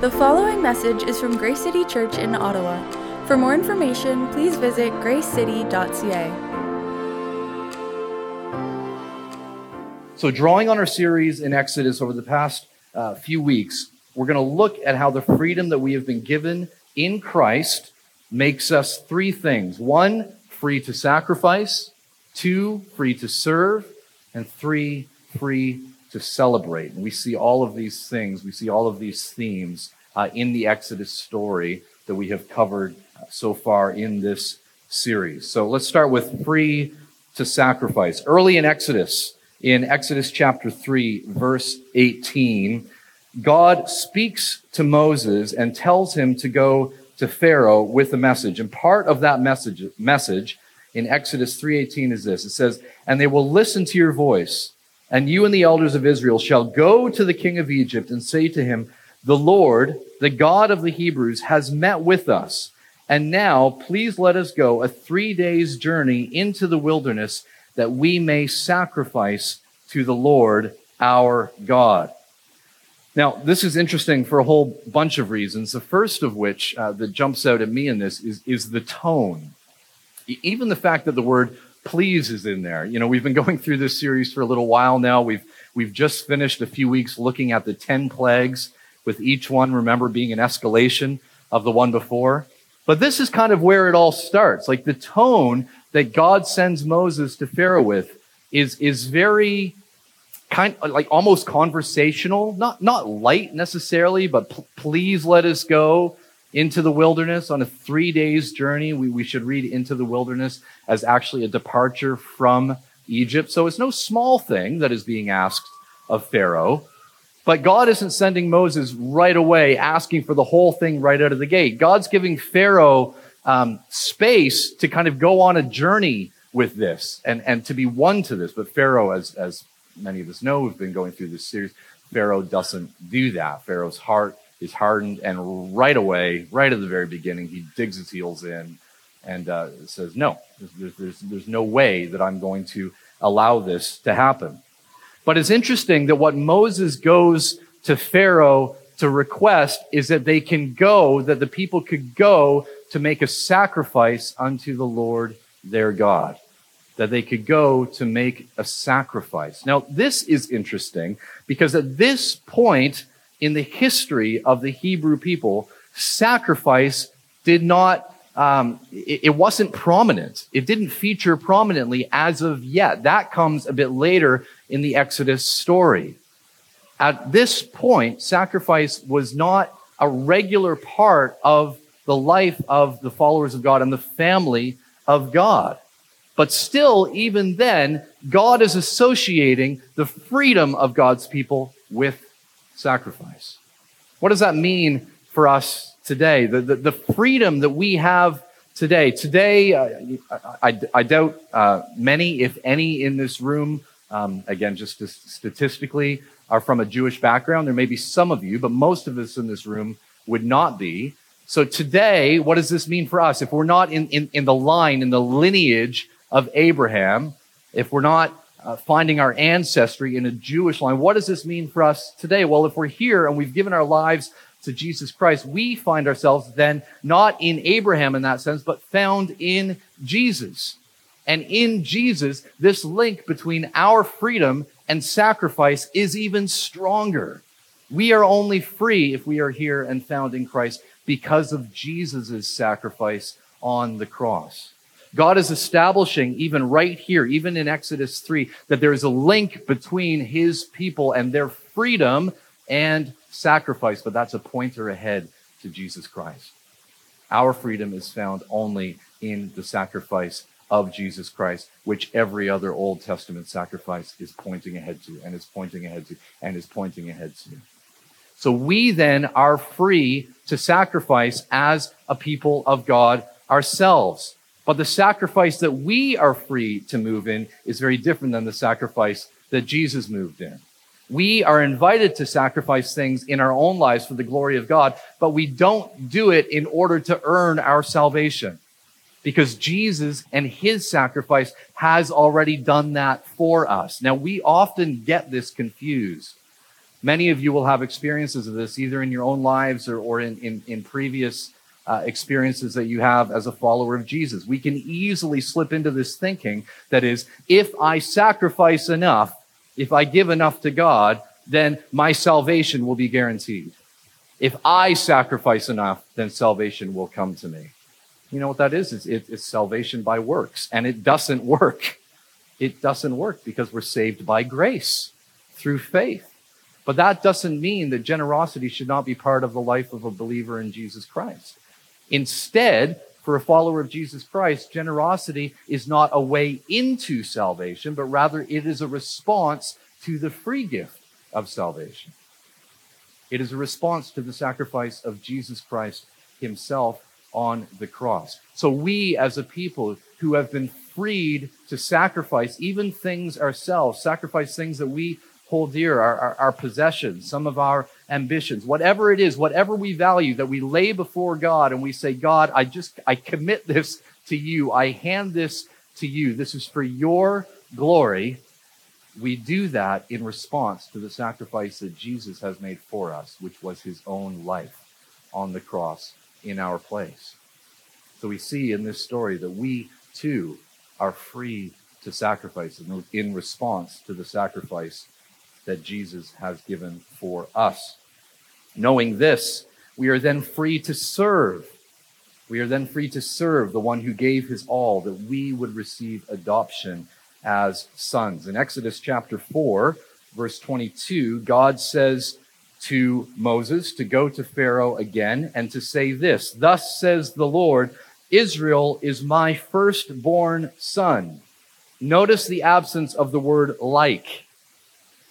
The following message is from Grace City Church in Ottawa. For more information, please visit gracecity.ca. So, drawing on our series in Exodus over the past uh, few weeks, we're going to look at how the freedom that we have been given in Christ makes us three things one, free to sacrifice, two, free to serve, and three, free to celebrate. And we see all of these things, we see all of these themes uh, in the Exodus story that we have covered so far in this series. So let's start with free to sacrifice. Early in Exodus, in Exodus chapter 3, verse 18, God speaks to Moses and tells him to go to Pharaoh with a message. And part of that message, message in Exodus 3:18 is this. It says, "And they will listen to your voice, and you and the elders of Israel shall go to the king of Egypt and say to him, The Lord, the God of the Hebrews, has met with us. And now please let us go a three days journey into the wilderness that we may sacrifice to the Lord our God. Now, this is interesting for a whole bunch of reasons. The first of which uh, that jumps out at me in this is, is the tone. Even the fact that the word please is in there. You know, we've been going through this series for a little while now. We've we've just finished a few weeks looking at the 10 plagues with each one remember being an escalation of the one before. But this is kind of where it all starts. Like the tone that God sends Moses to Pharaoh with is is very kind like almost conversational, not not light necessarily, but please let us go into the wilderness on a three days journey. We, we should read into the wilderness as actually a departure from Egypt. So it's no small thing that is being asked of Pharaoh. But God isn't sending Moses right away asking for the whole thing right out of the gate. God's giving Pharaoh um, space to kind of go on a journey with this and, and to be one to this. But Pharaoh, as, as many of us know who've been going through this series, Pharaoh doesn't do that. Pharaoh's heart is hardened, and right away, right at the very beginning, he digs his heels in and uh, says, No, there's, there's, there's no way that I'm going to allow this to happen. But it's interesting that what Moses goes to Pharaoh to request is that they can go, that the people could go to make a sacrifice unto the Lord their God. That they could go to make a sacrifice. Now, this is interesting because at this point, in the history of the Hebrew people, sacrifice did not, um, it, it wasn't prominent. It didn't feature prominently as of yet. That comes a bit later in the Exodus story. At this point, sacrifice was not a regular part of the life of the followers of God and the family of God. But still, even then, God is associating the freedom of God's people with sacrifice. What does that mean for us today? The, the, the freedom that we have today. Today, uh, I, I, I, doubt uh, many, if any, in this room, um, again, just statistically, are from a Jewish background. There may be some of you, but most of us in this room would not be. So today, what does this mean for us? If we're not in, in, in the line, in the lineage of Abraham, if we're not uh, finding our ancestry in a Jewish line. What does this mean for us today? Well, if we're here and we've given our lives to Jesus Christ, we find ourselves then not in Abraham in that sense, but found in Jesus. And in Jesus, this link between our freedom and sacrifice is even stronger. We are only free if we are here and found in Christ because of Jesus' sacrifice on the cross. God is establishing, even right here, even in Exodus 3, that there is a link between his people and their freedom and sacrifice, but that's a pointer ahead to Jesus Christ. Our freedom is found only in the sacrifice of Jesus Christ, which every other Old Testament sacrifice is pointing ahead to, and is pointing ahead to, and is pointing ahead to. So we then are free to sacrifice as a people of God ourselves. But the sacrifice that we are free to move in is very different than the sacrifice that Jesus moved in. We are invited to sacrifice things in our own lives for the glory of God, but we don't do it in order to earn our salvation because Jesus and his sacrifice has already done that for us. Now, we often get this confused Many of you will have experiences of this either in your own lives or, or in, in, in previous uh, experiences that you have as a follower of Jesus. We can easily slip into this thinking that is, if I sacrifice enough, if I give enough to God, then my salvation will be guaranteed. If I sacrifice enough, then salvation will come to me. You know what that is? It's, it's salvation by works, and it doesn't work. It doesn't work because we're saved by grace through faith. But that doesn't mean that generosity should not be part of the life of a believer in Jesus Christ. Instead, for a follower of Jesus Christ, generosity is not a way into salvation, but rather it is a response to the free gift of salvation. It is a response to the sacrifice of Jesus Christ himself on the cross. So we as a people who have been freed to sacrifice even things ourselves, sacrifice things that we hold dear, our, our, our, possessions, some of our ambitions, whatever it is, whatever we value that we lay before God and we say, God, I just, I commit this to you. I hand this to you. This is for your glory. We do that in response to the sacrifice that Jesus has made for us, which was his own life on the cross in our place. So we see in this story that we too are free to sacrifice in response to the sacrifice that Jesus has given for us. Knowing this, we are then free to serve. We are then free to serve the one who gave his all that we would receive adoption as sons. In Exodus chapter 4, verse 22, God says to Moses to go to Pharaoh again and to say this Thus says the Lord, Israel is my firstborn son. Notice the absence of the word like.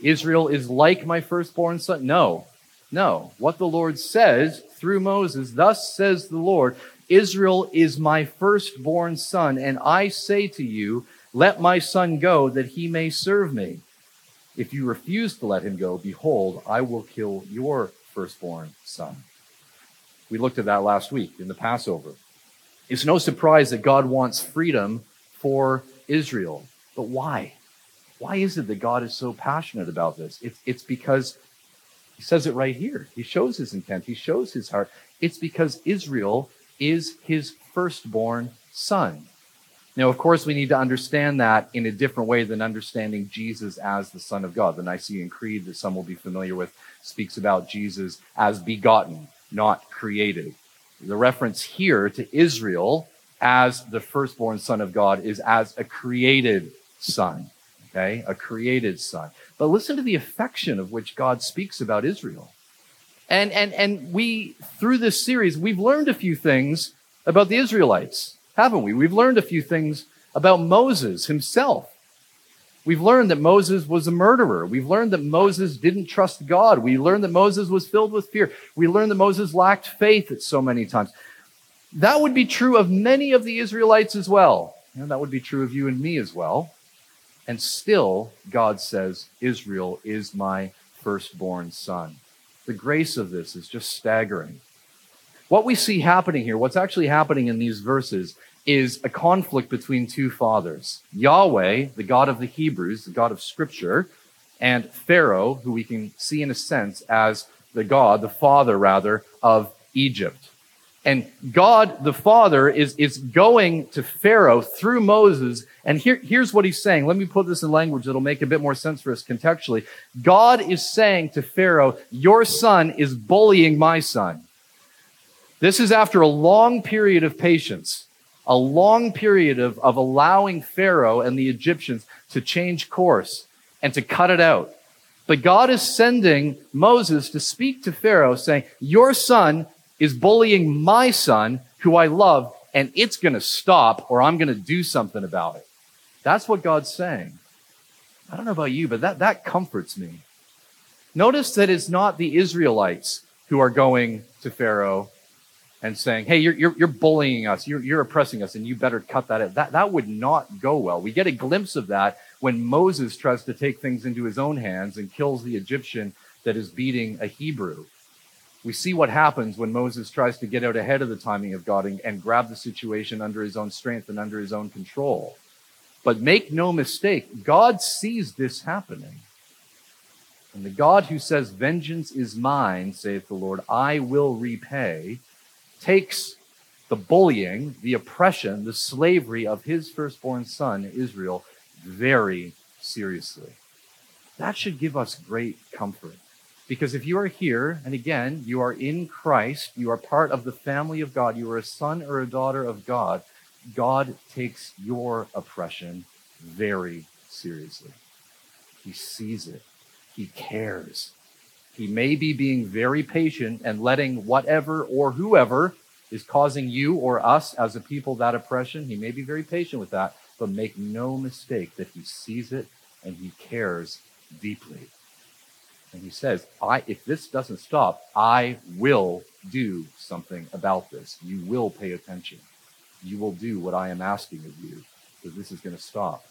Israel is like my firstborn son? No, no. What the Lord says through Moses, thus says the Lord, Israel is my firstborn son, and I say to you, let my son go that he may serve me. If you refuse to let him go, behold, I will kill your firstborn son. We looked at that last week in the Passover. It's no surprise that God wants freedom for Israel. But why? Why is it that God is so passionate about this? It's, it's because he says it right here. He shows his intent, he shows his heart. It's because Israel is his firstborn son. Now, of course, we need to understand that in a different way than understanding Jesus as the Son of God. The Nicene Creed, that some will be familiar with, speaks about Jesus as begotten, not created. The reference here to Israel as the firstborn Son of God is as a created son okay? A created son. But listen to the affection of which God speaks about Israel. And, and, and we, through this series, we've learned a few things about the Israelites, haven't we? We've learned a few things about Moses himself. We've learned that Moses was a murderer. We've learned that Moses didn't trust God. We learned that Moses was filled with fear. We learned that Moses lacked faith at so many times. That would be true of many of the Israelites as well. And that would be true of you and me as well. And still, God says, Israel is my firstborn son. The grace of this is just staggering. What we see happening here, what's actually happening in these verses, is a conflict between two fathers Yahweh, the God of the Hebrews, the God of Scripture, and Pharaoh, who we can see in a sense as the God, the father rather, of Egypt. And God the Father is, is going to Pharaoh through Moses. And here, here's what he's saying. Let me put this in language that'll make a bit more sense for us contextually. God is saying to Pharaoh, Your son is bullying my son. This is after a long period of patience, a long period of, of allowing Pharaoh and the Egyptians to change course and to cut it out. But God is sending Moses to speak to Pharaoh saying, Your son is bullying my son, who I love, and it's going to stop or I'm going to do something about it. That's what God's saying. I don't know about you, but that, that comforts me. Notice that it's not the Israelites who are going to Pharaoh and saying, hey, you're, you're, you're bullying us, you're, you're oppressing us, and you better cut that out. That, that would not go well. We get a glimpse of that when Moses tries to take things into his own hands and kills the Egyptian that is beating a Hebrew we see what happens when Moses tries to get out ahead of the timing of God and, and, grab the situation under his own strength and under his own control. But make no mistake, God sees this happening. And the God who says, Vengeance is mine, saith the Lord, I will repay, takes the bullying, the oppression, the slavery of his firstborn son, Israel, very seriously. That should give us great comfort. Because if you are here, and again, you are in Christ, you are part of the family of God, you are a son or a daughter of God, God takes your oppression very seriously. He sees it, He cares. He may be being very patient and letting whatever or whoever is causing you or us as a people that oppression. He may be very patient with that, but make no mistake that He sees it and He cares deeply. And he says, I, if this doesn't stop, I will do something about this. You will pay attention. You will do what I am asking of you, because this is going to stop.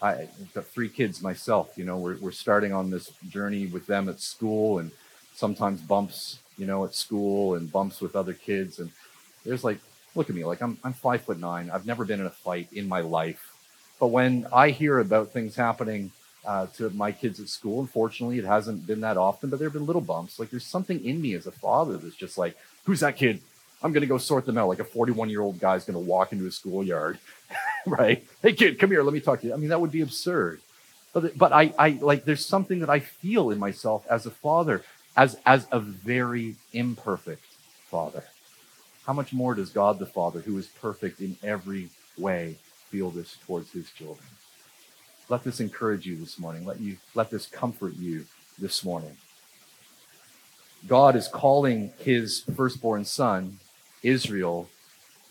I, have got three kids myself. You know, we're, we're starting on this journey with them at school and sometimes bumps, you know, at school and bumps with other kids. And there's like, look at me, like I'm, I'm five foot nine. I've never been in a fight in my life. But when I hear about things happening uh, to my kids at school. Unfortunately, it hasn't been that often, but there have been little bumps. Like there's something in me as a father that's just like, who's that kid? I'm going to go sort them out. Like a 41 year old guy's going to walk into a schoolyard, right? Hey, kid, come here. Let me talk to you. I mean, that would be absurd. But, but I, I like, there's something that I feel in myself as a father, as, as a very imperfect father. How much more does God the Father, who is perfect in every way, feel this towards his children? Let this encourage you this morning. Let you let this comfort you this morning. God is calling his firstborn son, Israel,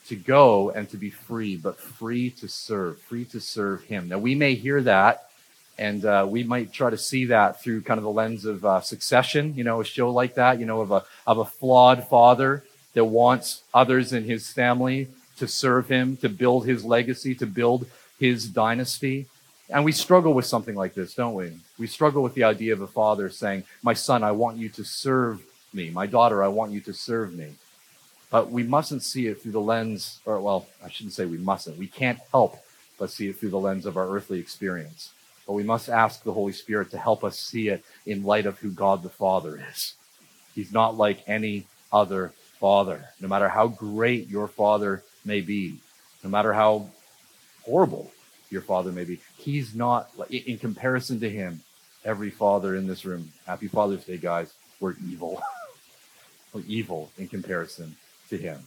to go and to be free, but free to serve, free to serve him. Now, we may hear that, and uh, we might try to see that through kind of the lens of uh, succession, you know, a show like that, you know, of a, of a flawed father that wants others in his family to serve him, to build his legacy, to build his dynasty. And we struggle with something like this, don't we? We struggle with the idea of a father saying, My son, I want you to serve me. My daughter, I want you to serve me. But we mustn't see it through the lens, or well, I shouldn't say we mustn't. We can't help but see it through the lens of our earthly experience. But we must ask the Holy Spirit to help us see it in light of who God the Father is. He's not like any other father, no matter how great your father may be, no matter how horrible your father maybe. He's not, in comparison to him, every father in this room, happy Father's Day, guys, we're evil. we're evil in comparison to him.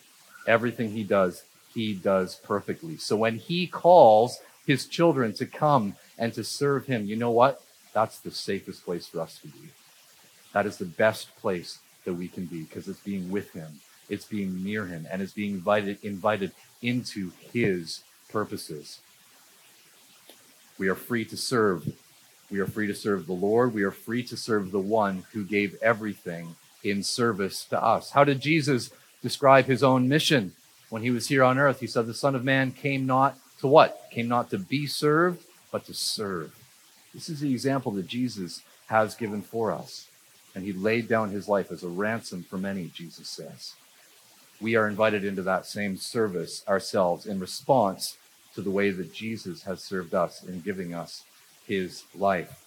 Everything he does, he does perfectly. So when he calls his children to come and to serve him, you know what? That's the safest place for us to be. That is the best place that we can be because it's being with him, it's being near him, and it's being invited invited into his purposes. We are free to serve. We are free to serve the Lord. We are free to serve the one who gave everything in service to us. How did Jesus describe his own mission when he was here on earth? He said, The Son of Man came not to what? Came not to be served, but to serve. This is the example that Jesus has given for us. And he laid down his life as a ransom for many, Jesus says. We are invited into that same service ourselves in response to the way that Jesus has served us in giving us his life.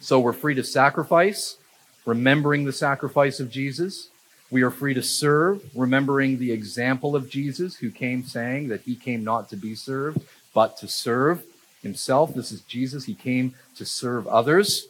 So we're free to sacrifice, remembering the sacrifice of Jesus. We are free to serve, remembering the example of Jesus, who came saying that he came not to be served, but to serve himself. This is Jesus. He came to serve others.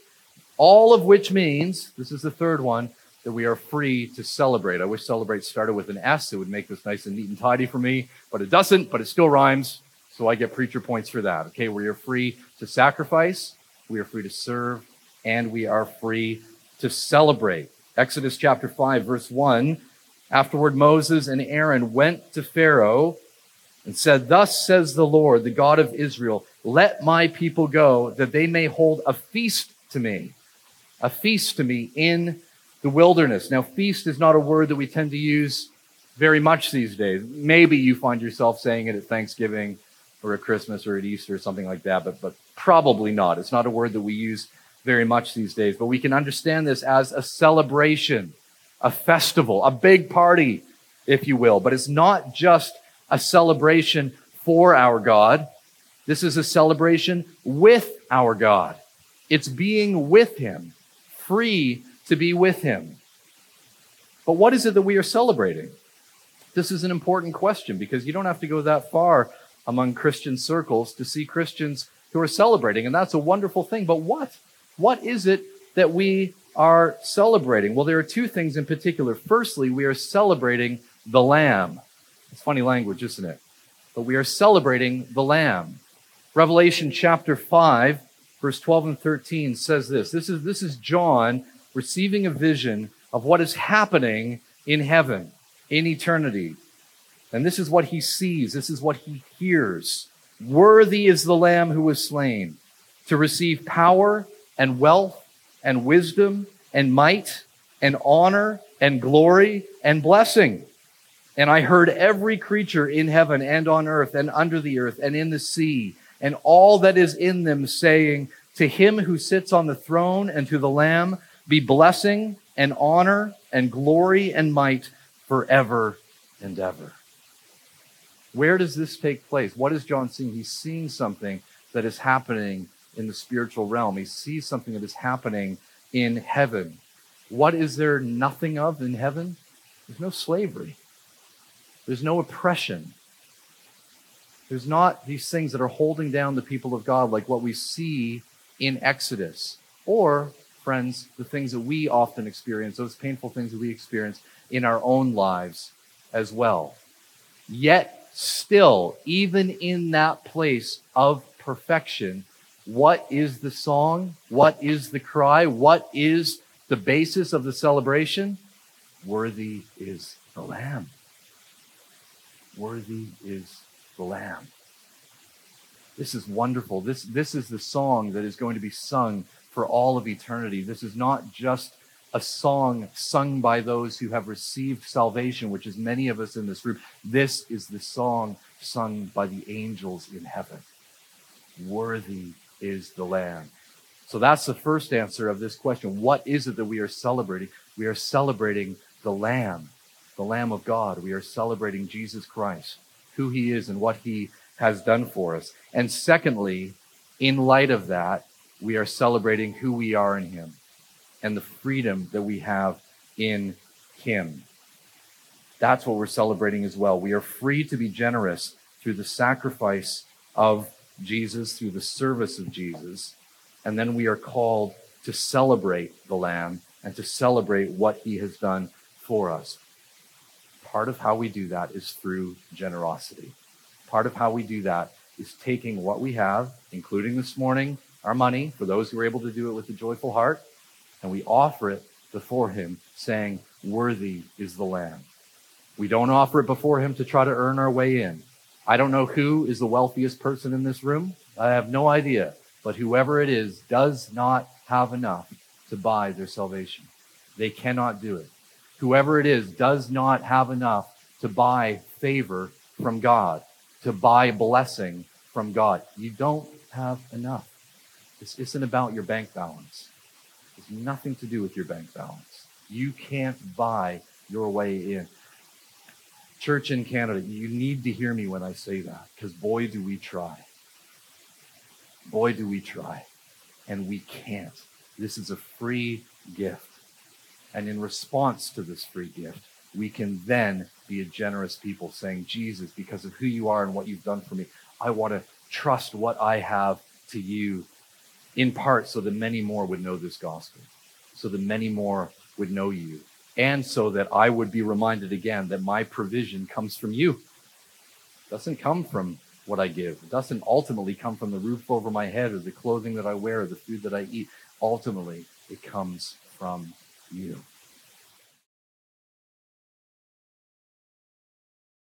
All of which means, this is the third one, that we are free to celebrate. I wish celebrate started with an S. It would make this nice and neat and tidy for me, but it doesn't, but it still rhymes. So I get preacher points for that. Okay, we are free to sacrifice, we are free to serve, and we are free to celebrate. Exodus chapter 5, verse 1. Afterward, Moses and Aaron went to Pharaoh and said, Thus says the Lord, the God of Israel, let my people go, that they may hold a feast to me, a feast to me in the wilderness. Now, feast is not a word that we tend to use very much these days. Maybe you find yourself saying it at Thanksgiving or at Christmas or at Easter or something like that, but, but probably not. It's not a word that we use very much these days, but we can understand this as a celebration, a festival, a big party, if you will. But it's not just a celebration for our God. This is a celebration with our God. It's being with him, free to be with him. But what is it that we are celebrating? This is an important question because you don't have to go that far among Christian circles to see Christians who are celebrating, and that's a wonderful thing. But what? What is it that we are celebrating? Well, there are two things in particular. Firstly, we are celebrating the Lamb. It's funny language, isn't it? But we are celebrating the Lamb. Revelation chapter 5, verse 12 and 13 says this. This is, this is John receiving a vision of what is happening in heaven, in eternity. And this is what he sees, this is what he hears. Worthy is the Lamb who was slain to receive power and wealth and wisdom and might and honor and glory and blessing. And I heard every creature in heaven and on earth and under the earth and in the sea and all that is in them saying, To him who sits on the throne and to the Lamb be blessing and honor and glory and might forever and ever. Where does this take place? What is John seeing? He's seeing something that is happening in the spiritual realm. He sees something that is happening in heaven. What is there nothing of in heaven? There's no slavery. There's no oppression. There's not these things that are holding down the people of God like what we see in Exodus or friends, the things that we often experience, those painful things that we experience in our own lives as well. Yet, still, even in that place of perfection, what is the song? What is the cry? What is the basis of the celebration? Worthy is the Lamb. Worthy is the Lamb. This is wonderful. This, this is the song that is going to be sung for all of eternity. This is not just a song sung by those who have received salvation, which is many of us in this room. This is the song sung by the angels in heaven. Worthy is the Lamb. So that's the first answer of this question. What is it that we are celebrating? We are celebrating the Lamb, the Lamb of God. We are celebrating Jesus Christ, who he is and what he has done for us. And secondly, in light of that, we are celebrating who we are in Him and the freedom that we have in Him. That's what we're celebrating as well. We are free to be generous through the sacrifice of Jesus, through the service of Jesus. And then we are called to celebrate the Lamb and to celebrate what He has done for us. Part of how we do that is through generosity. Part of how we do that is taking what we have, including this morning, our money for those who are able to do it with a joyful heart, and we offer it before Him, saying, Worthy is the Lamb. We don't offer it before Him to try to earn our way in. I don't know who is the wealthiest person in this room. I have no idea. But whoever it is does not have enough to buy their salvation. They cannot do it. Whoever it is does not have enough to buy favor from God, to buy blessing from God. You don't have enough. This isn't about your bank balance. It's nothing to do with your bank balance. You can't buy your way in. Church in Canada, you need to hear me when I say that, because boy, do we try. Boy, do we try. And we can't. This is a free gift. And in response to this free gift, we can then be a generous people saying, Jesus, because of who you are and what you've done for me, I want to trust what I have to you in part so that many more would know this gospel, so that many more would know you, and so that I would be reminded again that my provision comes from you. It doesn't come from what I give. It doesn't ultimately come from the roof over my head or the clothing that I wear or the food that I eat. Ultimately, it comes from you.